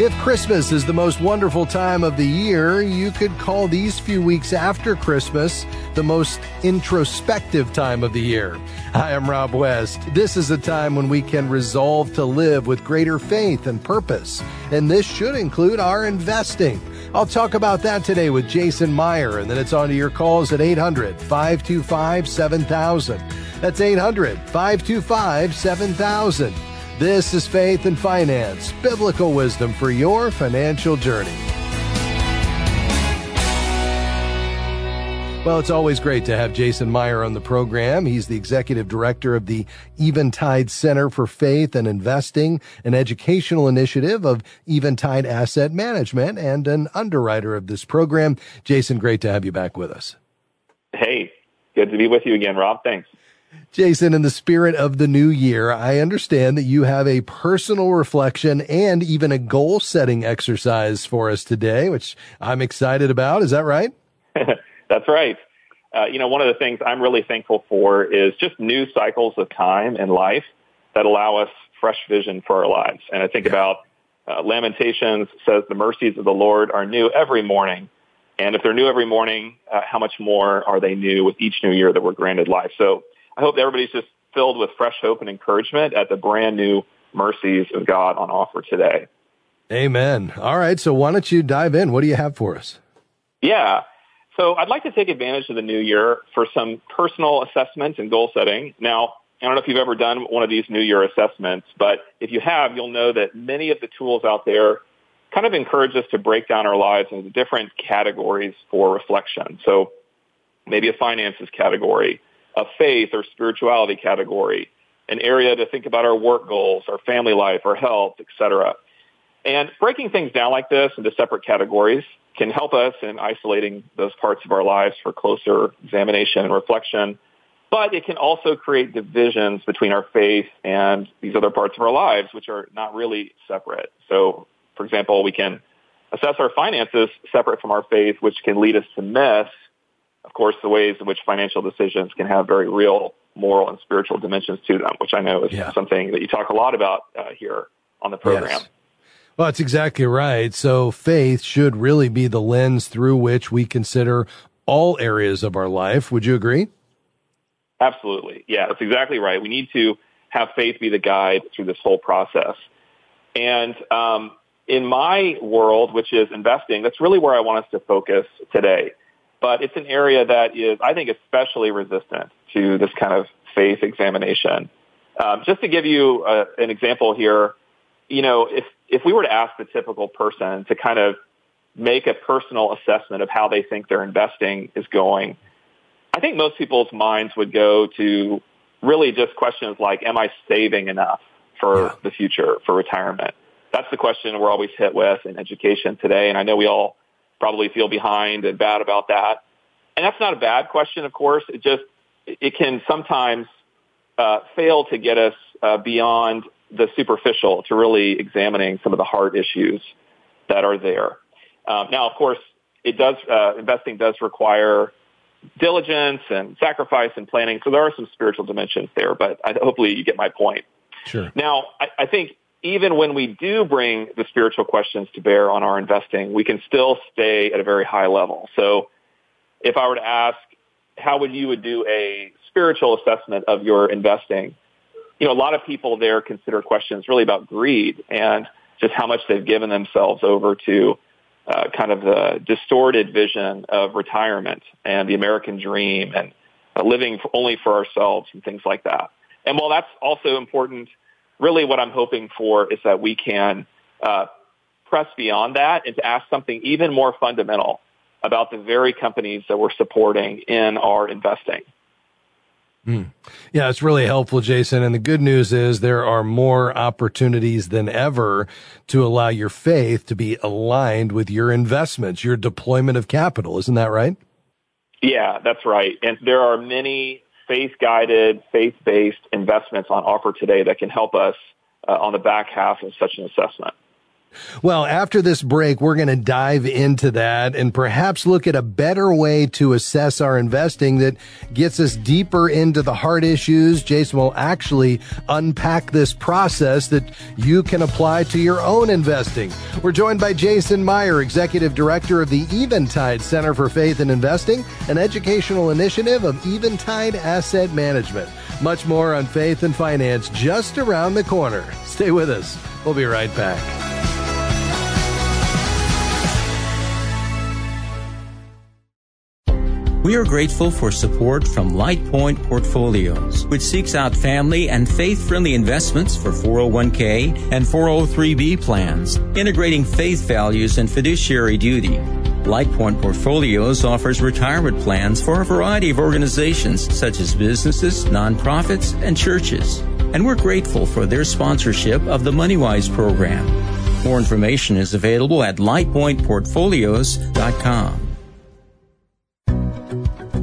If Christmas is the most wonderful time of the year, you could call these few weeks after Christmas the most introspective time of the year. Hi, I'm Rob West. This is a time when we can resolve to live with greater faith and purpose, and this should include our investing. I'll talk about that today with Jason Meyer, and then it's on to your calls at 800 525 7000. That's 800 525 7000. This is Faith and Finance, biblical wisdom for your financial journey. Well, it's always great to have Jason Meyer on the program. He's the executive director of the Eventide Center for Faith and Investing, an educational initiative of Eventide Asset Management, and an underwriter of this program. Jason, great to have you back with us. Hey, good to be with you again, Rob. Thanks. Jason, in the spirit of the new year, I understand that you have a personal reflection and even a goal setting exercise for us today, which I'm excited about. Is that right? That's right. Uh, you know, one of the things I'm really thankful for is just new cycles of time in life that allow us fresh vision for our lives. And I think yeah. about uh, Lamentations says the mercies of the Lord are new every morning. And if they're new every morning, uh, how much more are they new with each new year that we're granted life? So I hope everybody's just filled with fresh hope and encouragement at the brand new mercies of God on offer today. Amen. All right. So why don't you dive in? What do you have for us? Yeah. So I'd like to take advantage of the new year for some personal assessment and goal setting. Now, I don't know if you've ever done one of these new year assessments, but if you have, you'll know that many of the tools out there kind of encourage us to break down our lives into different categories for reflection. So maybe a finances category, a faith or spirituality category, an area to think about our work goals, our family life, our health, etc. And breaking things down like this into separate categories can help us in isolating those parts of our lives for closer examination and reflection. But it can also create divisions between our faith and these other parts of our lives, which are not really separate. So, for example, we can assess our finances separate from our faith, which can lead us to miss of course, the ways in which financial decisions can have very real moral and spiritual dimensions to them, which I know is yeah. something that you talk a lot about uh, here on the program. Yes. Well, that's exactly right. So faith should really be the lens through which we consider all areas of our life. Would you agree? Absolutely. Yeah, that's exactly right. We need to have faith be the guide through this whole process. And um, in my world, which is investing, that's really where I want us to focus today but it's an area that is, I think, especially resistant to this kind of faith examination. Um, just to give you a, an example here, you know, if if we were to ask the typical person to kind of make a personal assessment of how they think their investing is going, I think most people's minds would go to really just questions like, am I saving enough for yeah. the future, for retirement? That's the question we're always hit with in education today. And I know we all probably feel behind and bad about that. And that's not a bad question, of course. It just, it can sometimes uh, fail to get us uh, beyond the superficial to really examining some of the hard issues that are there. Um, now, of course, it does, uh, investing does require diligence and sacrifice and planning. So there are some spiritual dimensions there, but I, hopefully you get my point. Sure. Now, I, I think even when we do bring the spiritual questions to bear on our investing, we can still stay at a very high level. So if I were to ask, how would you would do a spiritual assessment of your investing? You know, a lot of people there consider questions really about greed and just how much they've given themselves over to uh, kind of the distorted vision of retirement and the American dream and uh, living only for ourselves and things like that. And while that's also important really what I'm hoping for is that we can uh, press beyond that and to ask something even more fundamental about the very companies that we're supporting in our investing. Mm. Yeah, it's really helpful, Jason. And the good news is there are more opportunities than ever to allow your faith to be aligned with your investments, your deployment of capital. Isn't that right? Yeah, that's right. And there are many faith-guided, faith-based investments on offer today that can help us uh, on the back half of such an assessment. Well, after this break, we're going to dive into that and perhaps look at a better way to assess our investing that gets us deeper into the hard issues. Jason will actually unpack this process that you can apply to your own investing. We're joined by Jason Meyer, Executive Director of the Eventide Center for Faith and Investing, an educational initiative of Eventide Asset Management. Much more on faith and finance just around the corner. Stay with us. We'll be right back. We are grateful for support from LightPoint Portfolios, which seeks out family and faith friendly investments for 401k and 403b plans, integrating faith values and fiduciary duty. LightPoint Portfolios offers retirement plans for a variety of organizations such as businesses, nonprofits, and churches. And we're grateful for their sponsorship of the MoneyWise program. More information is available at lightpointportfolios.com.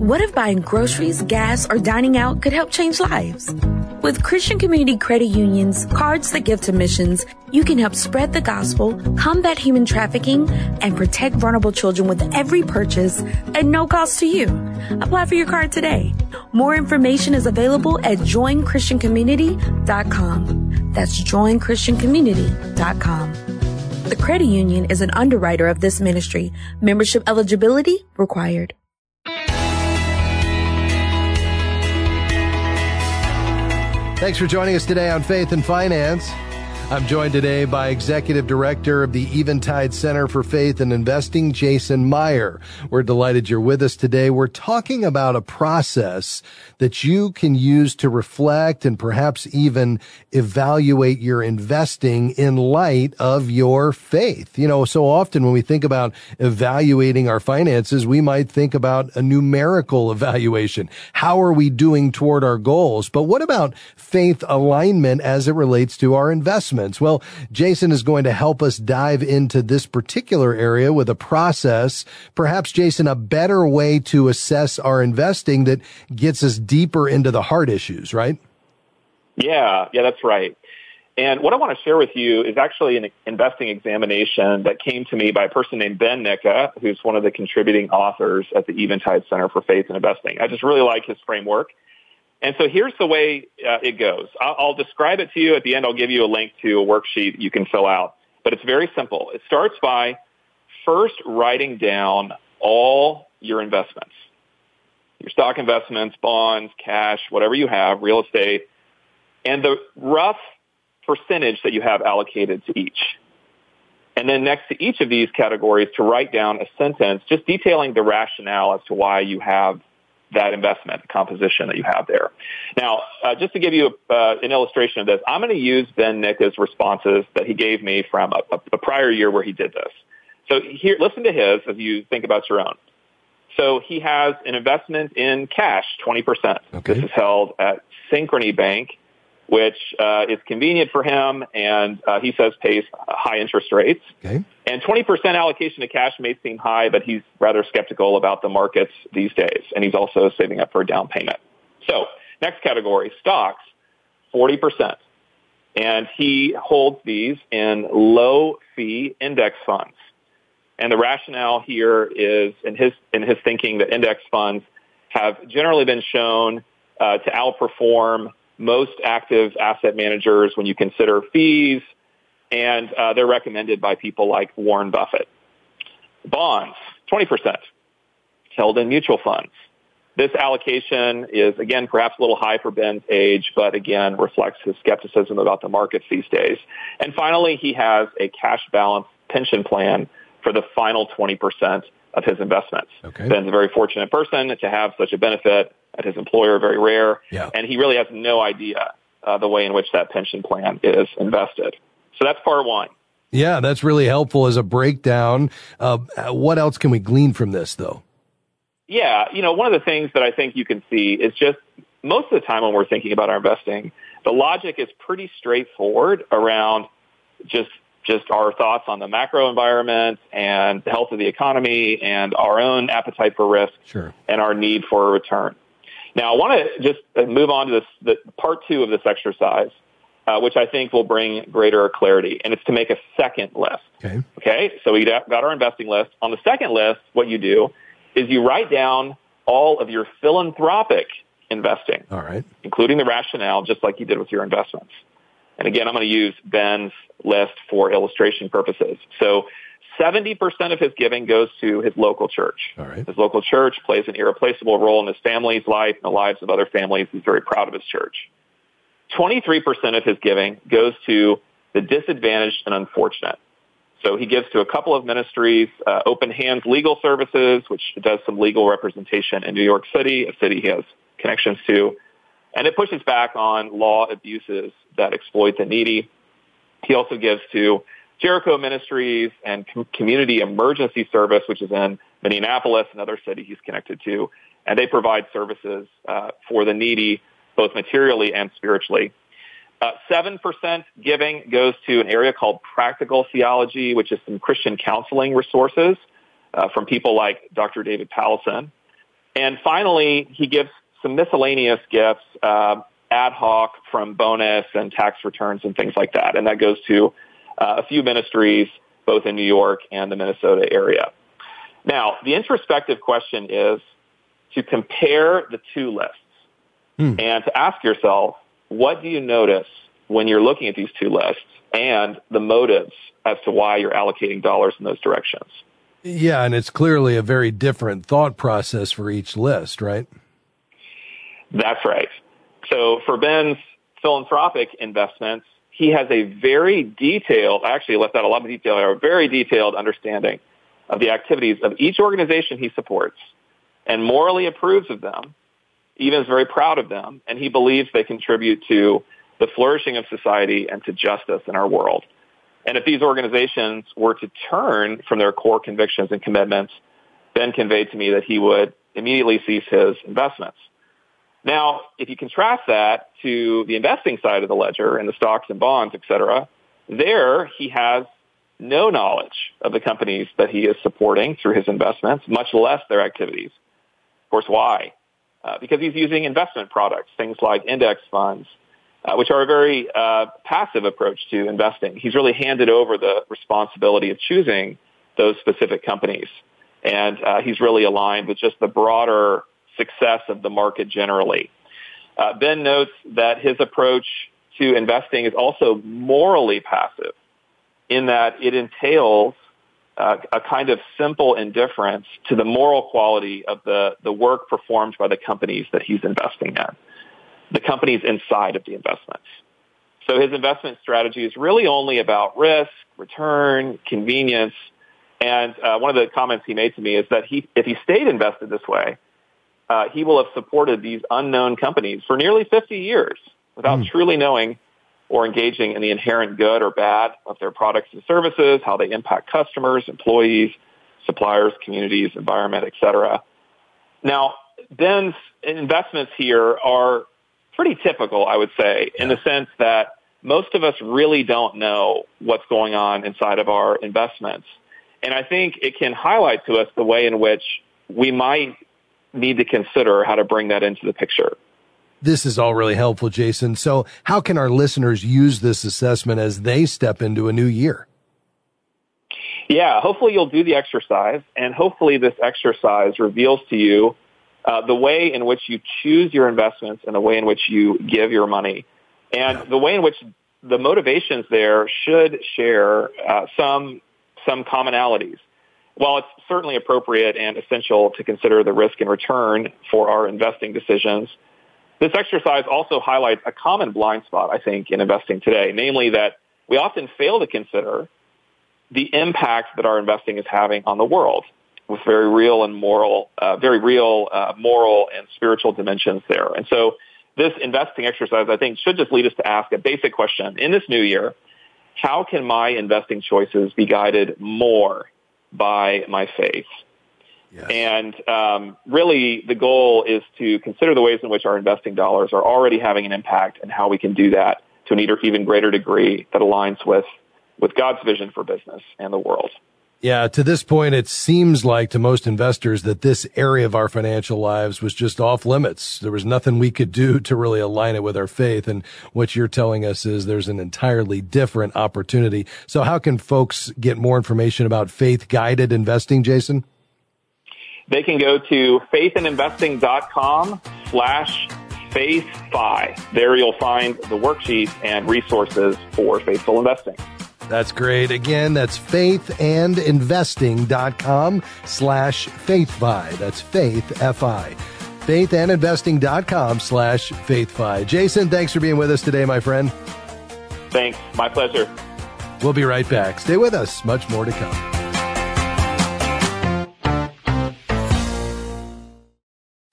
What if buying groceries, gas, or dining out could help change lives? With Christian Community Credit Union's cards that give to missions, you can help spread the gospel, combat human trafficking, and protect vulnerable children with every purchase at no cost to you. Apply for your card today. More information is available at joinchristiancommunity.com. That's joinchristiancommunity.com. The credit union is an underwriter of this ministry. Membership eligibility required. Thanks for joining us today on Faith and Finance. I'm joined today by Executive Director of the Eventide Center for Faith and Investing, Jason Meyer. We're delighted you're with us today. We're talking about a process that you can use to reflect and perhaps even evaluate your investing in light of your faith. You know, so often when we think about evaluating our finances, we might think about a numerical evaluation. How are we doing toward our goals? But what about faith alignment as it relates to our investment? Investments. Well, Jason is going to help us dive into this particular area with a process, perhaps Jason, a better way to assess our investing that gets us deeper into the hard issues, right? Yeah, yeah, that's right. And what I want to share with you is actually an investing examination that came to me by a person named Ben Nicka, who's one of the contributing authors at the Eventide Center for Faith and Investing. I just really like his framework. And so here's the way uh, it goes. I'll, I'll describe it to you. At the end, I'll give you a link to a worksheet you can fill out. But it's very simple. It starts by first writing down all your investments. Your stock investments, bonds, cash, whatever you have, real estate, and the rough percentage that you have allocated to each. And then next to each of these categories to write down a sentence just detailing the rationale as to why you have that investment composition that you have there. Now, uh, just to give you a, uh, an illustration of this, I'm going to use Ben Nicka's responses that he gave me from a, a, prior year where he did this. So here, listen to his as you think about your own. So he has an investment in cash, 20%. Okay. This is held at Synchrony Bank which uh, is convenient for him and uh, he says pays high interest rates. Okay. And 20% allocation to cash may seem high, but he's rather skeptical about the markets these days. And he's also saving up for a down payment. So next category, stocks, 40%. And he holds these in low fee index funds. And the rationale here is in his, in his thinking that index funds have generally been shown uh, to outperform most active asset managers when you consider fees, and uh, they're recommended by people like Warren Buffett. Bonds, 20% held in mutual funds. This allocation is, again, perhaps a little high for Ben's age, but again, reflects his skepticism about the markets these days. And finally, he has a cash balance pension plan for the final 20% of his investments. Okay. Ben's a very fortunate person to have such a benefit at his employer, very rare. Yeah. And he really has no idea uh, the way in which that pension plan is invested. So that's part one. Yeah, that's really helpful as a breakdown. Uh, what else can we glean from this, though? Yeah, you know, one of the things that I think you can see is just most of the time when we're thinking about our investing, the logic is pretty straightforward around just just our thoughts on the macro environment and the health of the economy and our own appetite for risk sure. and our need for a return. Now, I want to just move on to this, the part two of this exercise. uh, which I think will bring greater clarity, and it's to make a second list. Okay. Okay, so we got our investing list. On the second list, what you do is you write down all of your philanthropic investing, All right. including the rationale, just like you did with your investments. And again, I'm going to use Ben's list for illustration purposes. So 70% of his giving goes to his local church. Right. His local church plays an irreplaceable role in his family's life and the lives of other families. He's very proud of his church. 23% of his giving goes to the disadvantaged and unfortunate. So he gives to a couple of ministries, uh, Open Hands Legal Services, which does some legal representation in New York City, a city he has connections to. And it pushes back on law abuses that exploit the needy. He also gives to Jericho Ministries and Com- Community Emergency Service, which is in Minneapolis, another city he's connected to. And they provide services uh, for the needy, both materially and spiritually. Uh, 7% giving goes to an area called practical theology, which is some Christian counseling resources uh, from people like Dr. David Powlison. And finally, he gives some miscellaneous gifts, uh, ad hoc from bonus and tax returns and things like that. And that goes to uh, a few ministries, both in New York and the Minnesota area. Now, the introspective question is to compare the two lists Hmm. and to ask yourself, what do you notice when you're looking at these two lists and the motives as to why you're allocating dollars in those directions? Yeah, and it's clearly a very different thought process for each list, right? That's right. So for Ben's philanthropic investments, he has a very detailed, actually left out a lot of detail a very detailed understanding of the activities of each organization he supports and morally approves of them, even is very proud of them, and he believes they contribute to the flourishing of society and to justice in our world. And if these organizations were to turn from their core convictions and commitments, Ben conveyed to me that he would immediately cease his investments. Now, if you contrast that to the investing side of the ledger and the stocks and bonds, et cetera, there he has no knowledge of the companies that he is supporting through his investments, much less their activities. Of course, why? Uh, because he's using investment products, things like index funds, uh, which are a very uh, passive approach to investing. He's really handed over the responsibility of choosing those specific companies. And uh, he's really aligned with just the broader success of the market generally. Uh, ben notes that his approach to investing is also morally passive in that it entails uh, a kind of simple indifference to the moral quality of the, the work performed by the companies that he's investing in, the companies inside of the investments. So his investment strategy is really only about risk, return, convenience. And uh, one of the comments he made to me is that he, if he stayed invested this way, uh, he will have supported these unknown companies for nearly 50 years without mm. truly knowing or engaging in the inherent good or bad of their products and services, how they impact customers, employees, suppliers, communities, environment, etc. Now, Ben's investments here are pretty typical, I would say, in the sense that most of us really don't know what's going on inside of our investments. And I think it can highlight to us the way in which we might need to consider how to bring that into the picture. This is all really helpful, Jason. So how can our listeners use this assessment as they step into a new year? Yeah, hopefully you'll do the exercise and hopefully this exercise reveals to you uh, the way in which you choose your investments and the way in which you give your money and yeah. the way in which the motivations there should share uh, some some commonalities. While it's certainly appropriate and essential to consider the risk and return for our investing decisions, this exercise also highlights a common blind spot, I think, in investing today, namely that we often fail to consider the impact that our investing is having on the world with very real and moral, uh, very real uh, moral and spiritual dimensions there. And so this investing exercise, I think, should just lead us to ask a basic question in this new year. How can my investing choices be guided more by my faith? Yes. And um, really, the goal is to consider the ways in which our investing dollars are already having an impact and how we can do that to an even greater degree that aligns with, with God's vision for business and the world. Yeah, to this point, it seems like to most investors that this area of our financial lives was just off limits. There was nothing we could do to really align it with our faith. And what you're telling us is there's an entirely different opportunity. So how can folks get more information about faith guided investing, Jason? They can go to faithandinvesting.com slash faithfi. There you'll find the worksheet and resources for faithful investing. That's great. Again, that's faithandinvesting.com slash faithfi. That's faith, F-I. Faithandinvesting.com slash faithfi. Jason, thanks for being with us today, my friend. Thanks. My pleasure. We'll be right back. Stay with us. Much more to come.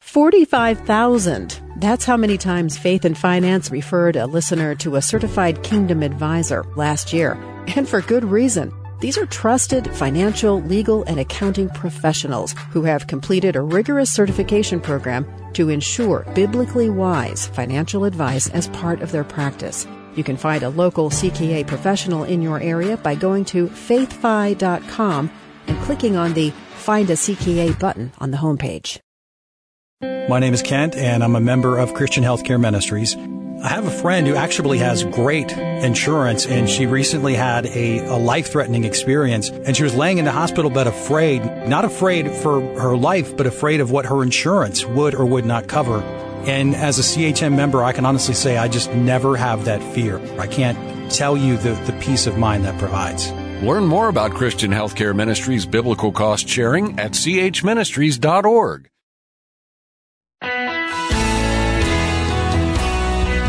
Forty-five thousand. That's how many times Faith and Finance referred a listener to a certified Kingdom advisor last year. And for good reason. These are trusted financial, legal, and accounting professionals who have completed a rigorous certification program to ensure biblically wise financial advice as part of their practice. You can find a local CKA professional in your area by going to faithfi.com and clicking on the Find a CKA button on the homepage. My name is Kent, and I'm a member of Christian Healthcare Ministries. I have a friend who actually has great insurance and she recently had a, a life threatening experience and she was laying in the hospital bed afraid, not afraid for her life, but afraid of what her insurance would or would not cover. And as a CHM member, I can honestly say I just never have that fear. I can't tell you the, the peace of mind that provides. Learn more about Christian Healthcare Ministries biblical cost sharing at chministries.org.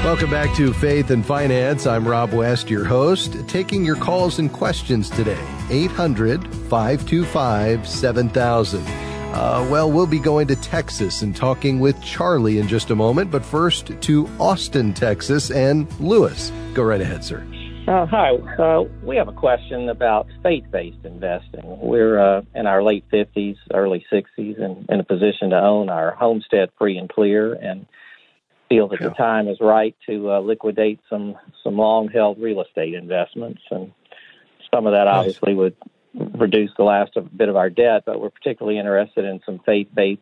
Welcome back to Faith and Finance. I'm Rob West, your host, taking your calls and questions today. 800 525 7000. Uh, well, we'll be going to Texas and talking with Charlie in just a moment, but first to Austin, Texas, and Lewis. Go right ahead, sir. Uh, hi. Uh, we have a question about faith based investing. We're uh, in our late 50s, early 60s, and in a position to own our homestead free and clear. And feel that yeah. the time is right to uh, liquidate some some long held real estate investments, and some of that nice. obviously would reduce the last bit of our debt. But we're particularly interested in some faith based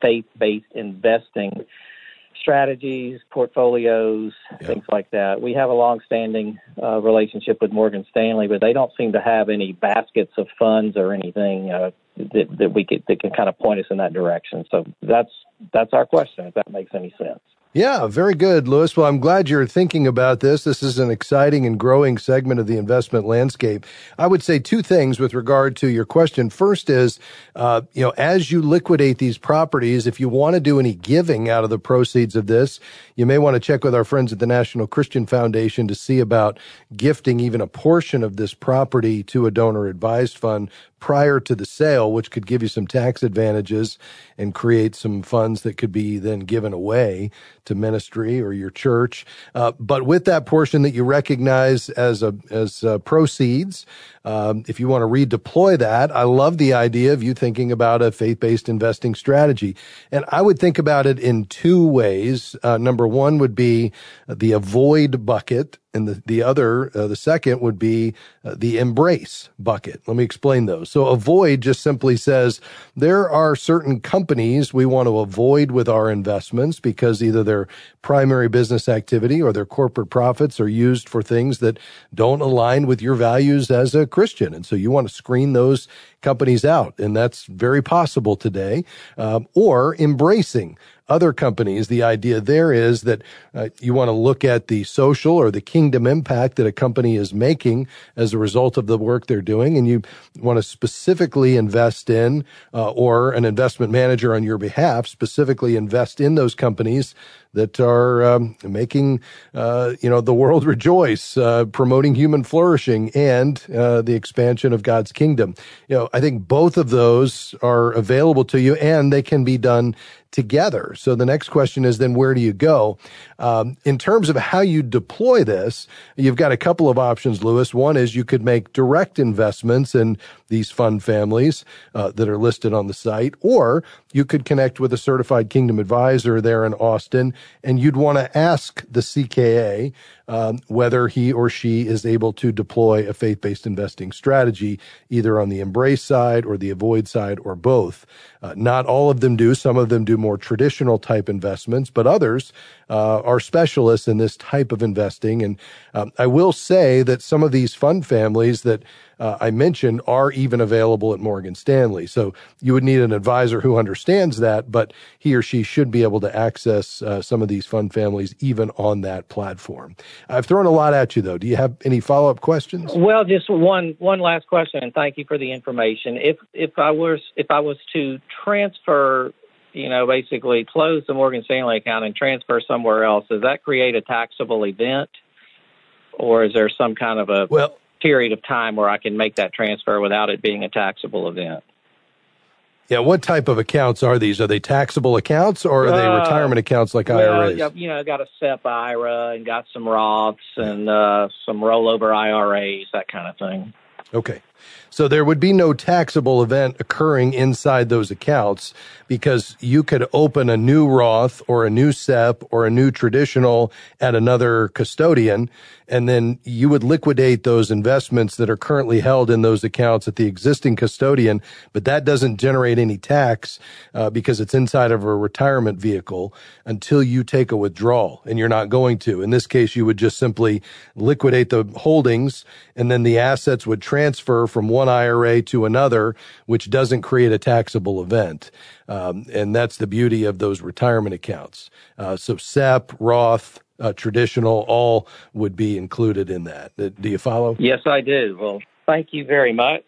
faith based investing strategies, portfolios, yeah. things like that. We have a long standing uh, relationship with Morgan Stanley, but they don't seem to have any baskets of funds or anything. Uh, that, that we could that can kind of point us in that direction. So that's that's our question. If that makes any sense. Yeah, very good, Lewis. Well, I'm glad you're thinking about this. This is an exciting and growing segment of the investment landscape. I would say two things with regard to your question. First is, uh, you know, as you liquidate these properties, if you want to do any giving out of the proceeds of this, you may want to check with our friends at the National Christian Foundation to see about gifting even a portion of this property to a donor advised fund prior to the sale, which could give you some tax advantages and create some funds that could be then given away to ministry or your church. Uh, but with that portion that you recognize as a as uh, proceeds, um, if you want to redeploy that, I love the idea of you thinking about a faith based investing strategy, and I would think about it in two ways. Uh, number one would be the avoid bucket and the, the other, uh, the second would be uh, the embrace bucket. Let me explain those. So avoid just simply says there are certain companies we want to avoid with our investments because either their primary business activity or their corporate profits are used for things that don't align with your values as a Christian. And so you want to screen those companies out. And that's very possible today. Um, or embracing other companies, the idea there is that uh, you want to look at the social or the kingdom impact that a company is making as a result of the work they're doing, and you want to specifically invest in, uh, or an investment manager on your behalf specifically invest in those companies that are um, making uh, you know the world rejoice, uh, promoting human flourishing and uh, the expansion of God's kingdom. You know, I think both of those are available to you, and they can be done together. So the next question is then where do you go? Um, in terms of how you deploy this, you've got a couple of options, Lewis. One is you could make direct investments in these fund families uh, that are listed on the site, or you could connect with a certified kingdom advisor there in Austin, and you'd want to ask the CKA um, whether he or she is able to deploy a faith based investing strategy, either on the embrace side or the avoid side or both. Uh, not all of them do. Some of them do more traditional type investments, but others uh, are specialists in this type of investing. And um, I will say that some of these fund families that uh, I mentioned are even available at Morgan Stanley. So you would need an advisor who understands that, but he or she should be able to access uh, some of these fund families even on that platform. I've thrown a lot at you though. Do you have any follow up questions? Well, just one one last question, and thank you for the information. If if I was if I was to transfer you know, basically close the Morgan Stanley account and transfer somewhere else, does that create a taxable event? Or is there some kind of a well, period of time where I can make that transfer without it being a taxable event. Yeah, what type of accounts are these? Are they taxable accounts or are they uh, retirement accounts like well, IRAs? You know, got a SEP IRA and got some Roths and uh, some rollover IRAs, that kind of thing. Okay. So there would be no taxable event occurring inside those accounts because you could open a new Roth or a new SEP or a new traditional at another custodian, and then you would liquidate those investments that are currently held in those accounts at the existing custodian, but that doesn't generate any tax uh, because it's inside of a retirement vehicle until you take a withdrawal, and you're not going to. In this case, you would just simply liquidate the holdings, and then the assets would transfer from one IRA to another, which doesn't create a taxable event. Um, and that's the beauty of those retirement accounts. Uh, so SEP, Roth, uh, traditional, all would be included in that. Uh, do you follow? Yes, I do. Well, thank you very much.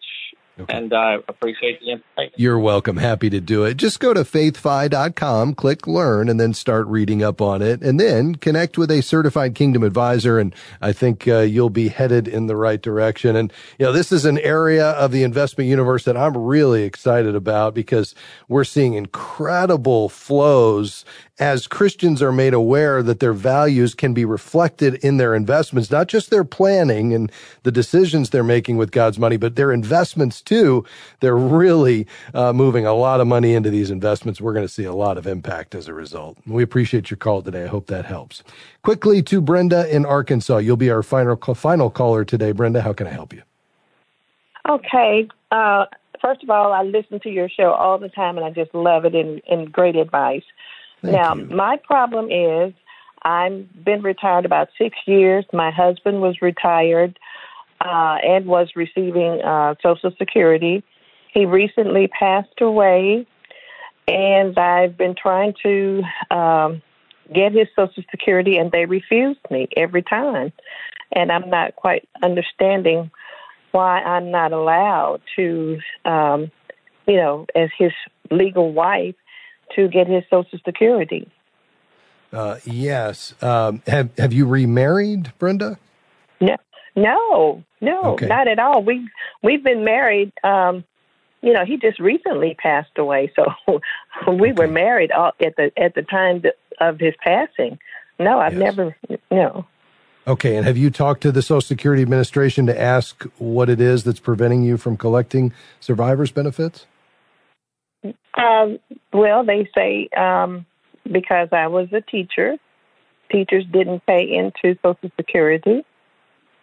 Okay. And I uh, appreciate the information. You're welcome. Happy to do it. Just go to faithfi.com, click learn, and then start reading up on it. And then connect with a certified kingdom advisor. And I think uh, you'll be headed in the right direction. And, you know, this is an area of the investment universe that I'm really excited about because we're seeing incredible flows as Christians are made aware that their values can be reflected in their investments, not just their planning and the decisions they're making with God's money, but their investments too. They're really uh, moving a lot of money into these investments. We're going to see a lot of impact as a result. We appreciate your call today. I hope that helps. Quickly to Brenda in Arkansas. You'll be our final final caller today. Brenda, how can I help you? Okay. Uh, first of all, I listen to your show all the time, and I just love it and, and great advice. Thank now, you. my problem is I've been retired about six years. My husband was retired uh, and was receiving uh, Social Security. He recently passed away, and I've been trying to um, get his Social Security, and they refused me every time. And I'm not quite understanding why I'm not allowed to, um, you know, as his legal wife, to get his Social Security. Uh, yes. Um, have Have you remarried, Brenda? No, no, no, Okay. not at all. We we've been married. Um, you know, he just recently passed away, so we were married all, at the at the time of his passing. No, I've Yes. never. No. Okay. And have you talked to the Social Security Administration to ask what it is that's preventing you from collecting survivors benefits? Um, well, they say um, because I was a teacher, teachers didn't pay into Social Security,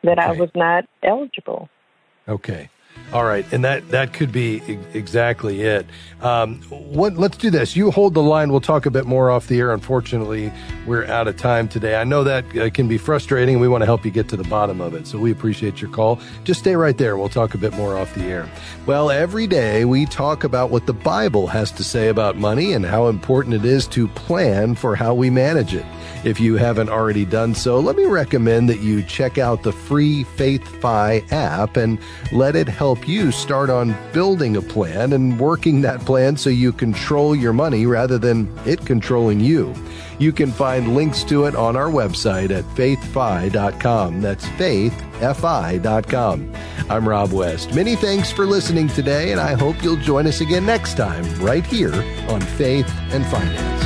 that I was not eligible. Okay. All right, and that that could be exactly it. Um, what? Let's do this. You hold the line. We'll talk a bit more off the air. Unfortunately, we're out of time today. I know that uh, can be frustrating. We want to help you get to the bottom of it, so we appreciate your call. Just stay right there. We'll talk a bit more off the air. Well, every day we talk about what the Bible has to say about money and how important it is to plan for how we manage it. If you haven't already done so, let me recommend that you check out the free FaithFi app and let it help you start on building a plan and working that plan so you control your money rather than it controlling you. You can find links to it on our website at faithfi.com. That's faithfi.com. I'm Rob West. Many thanks for listening today, and I hope you'll join us again next time right here on Faith and Finance.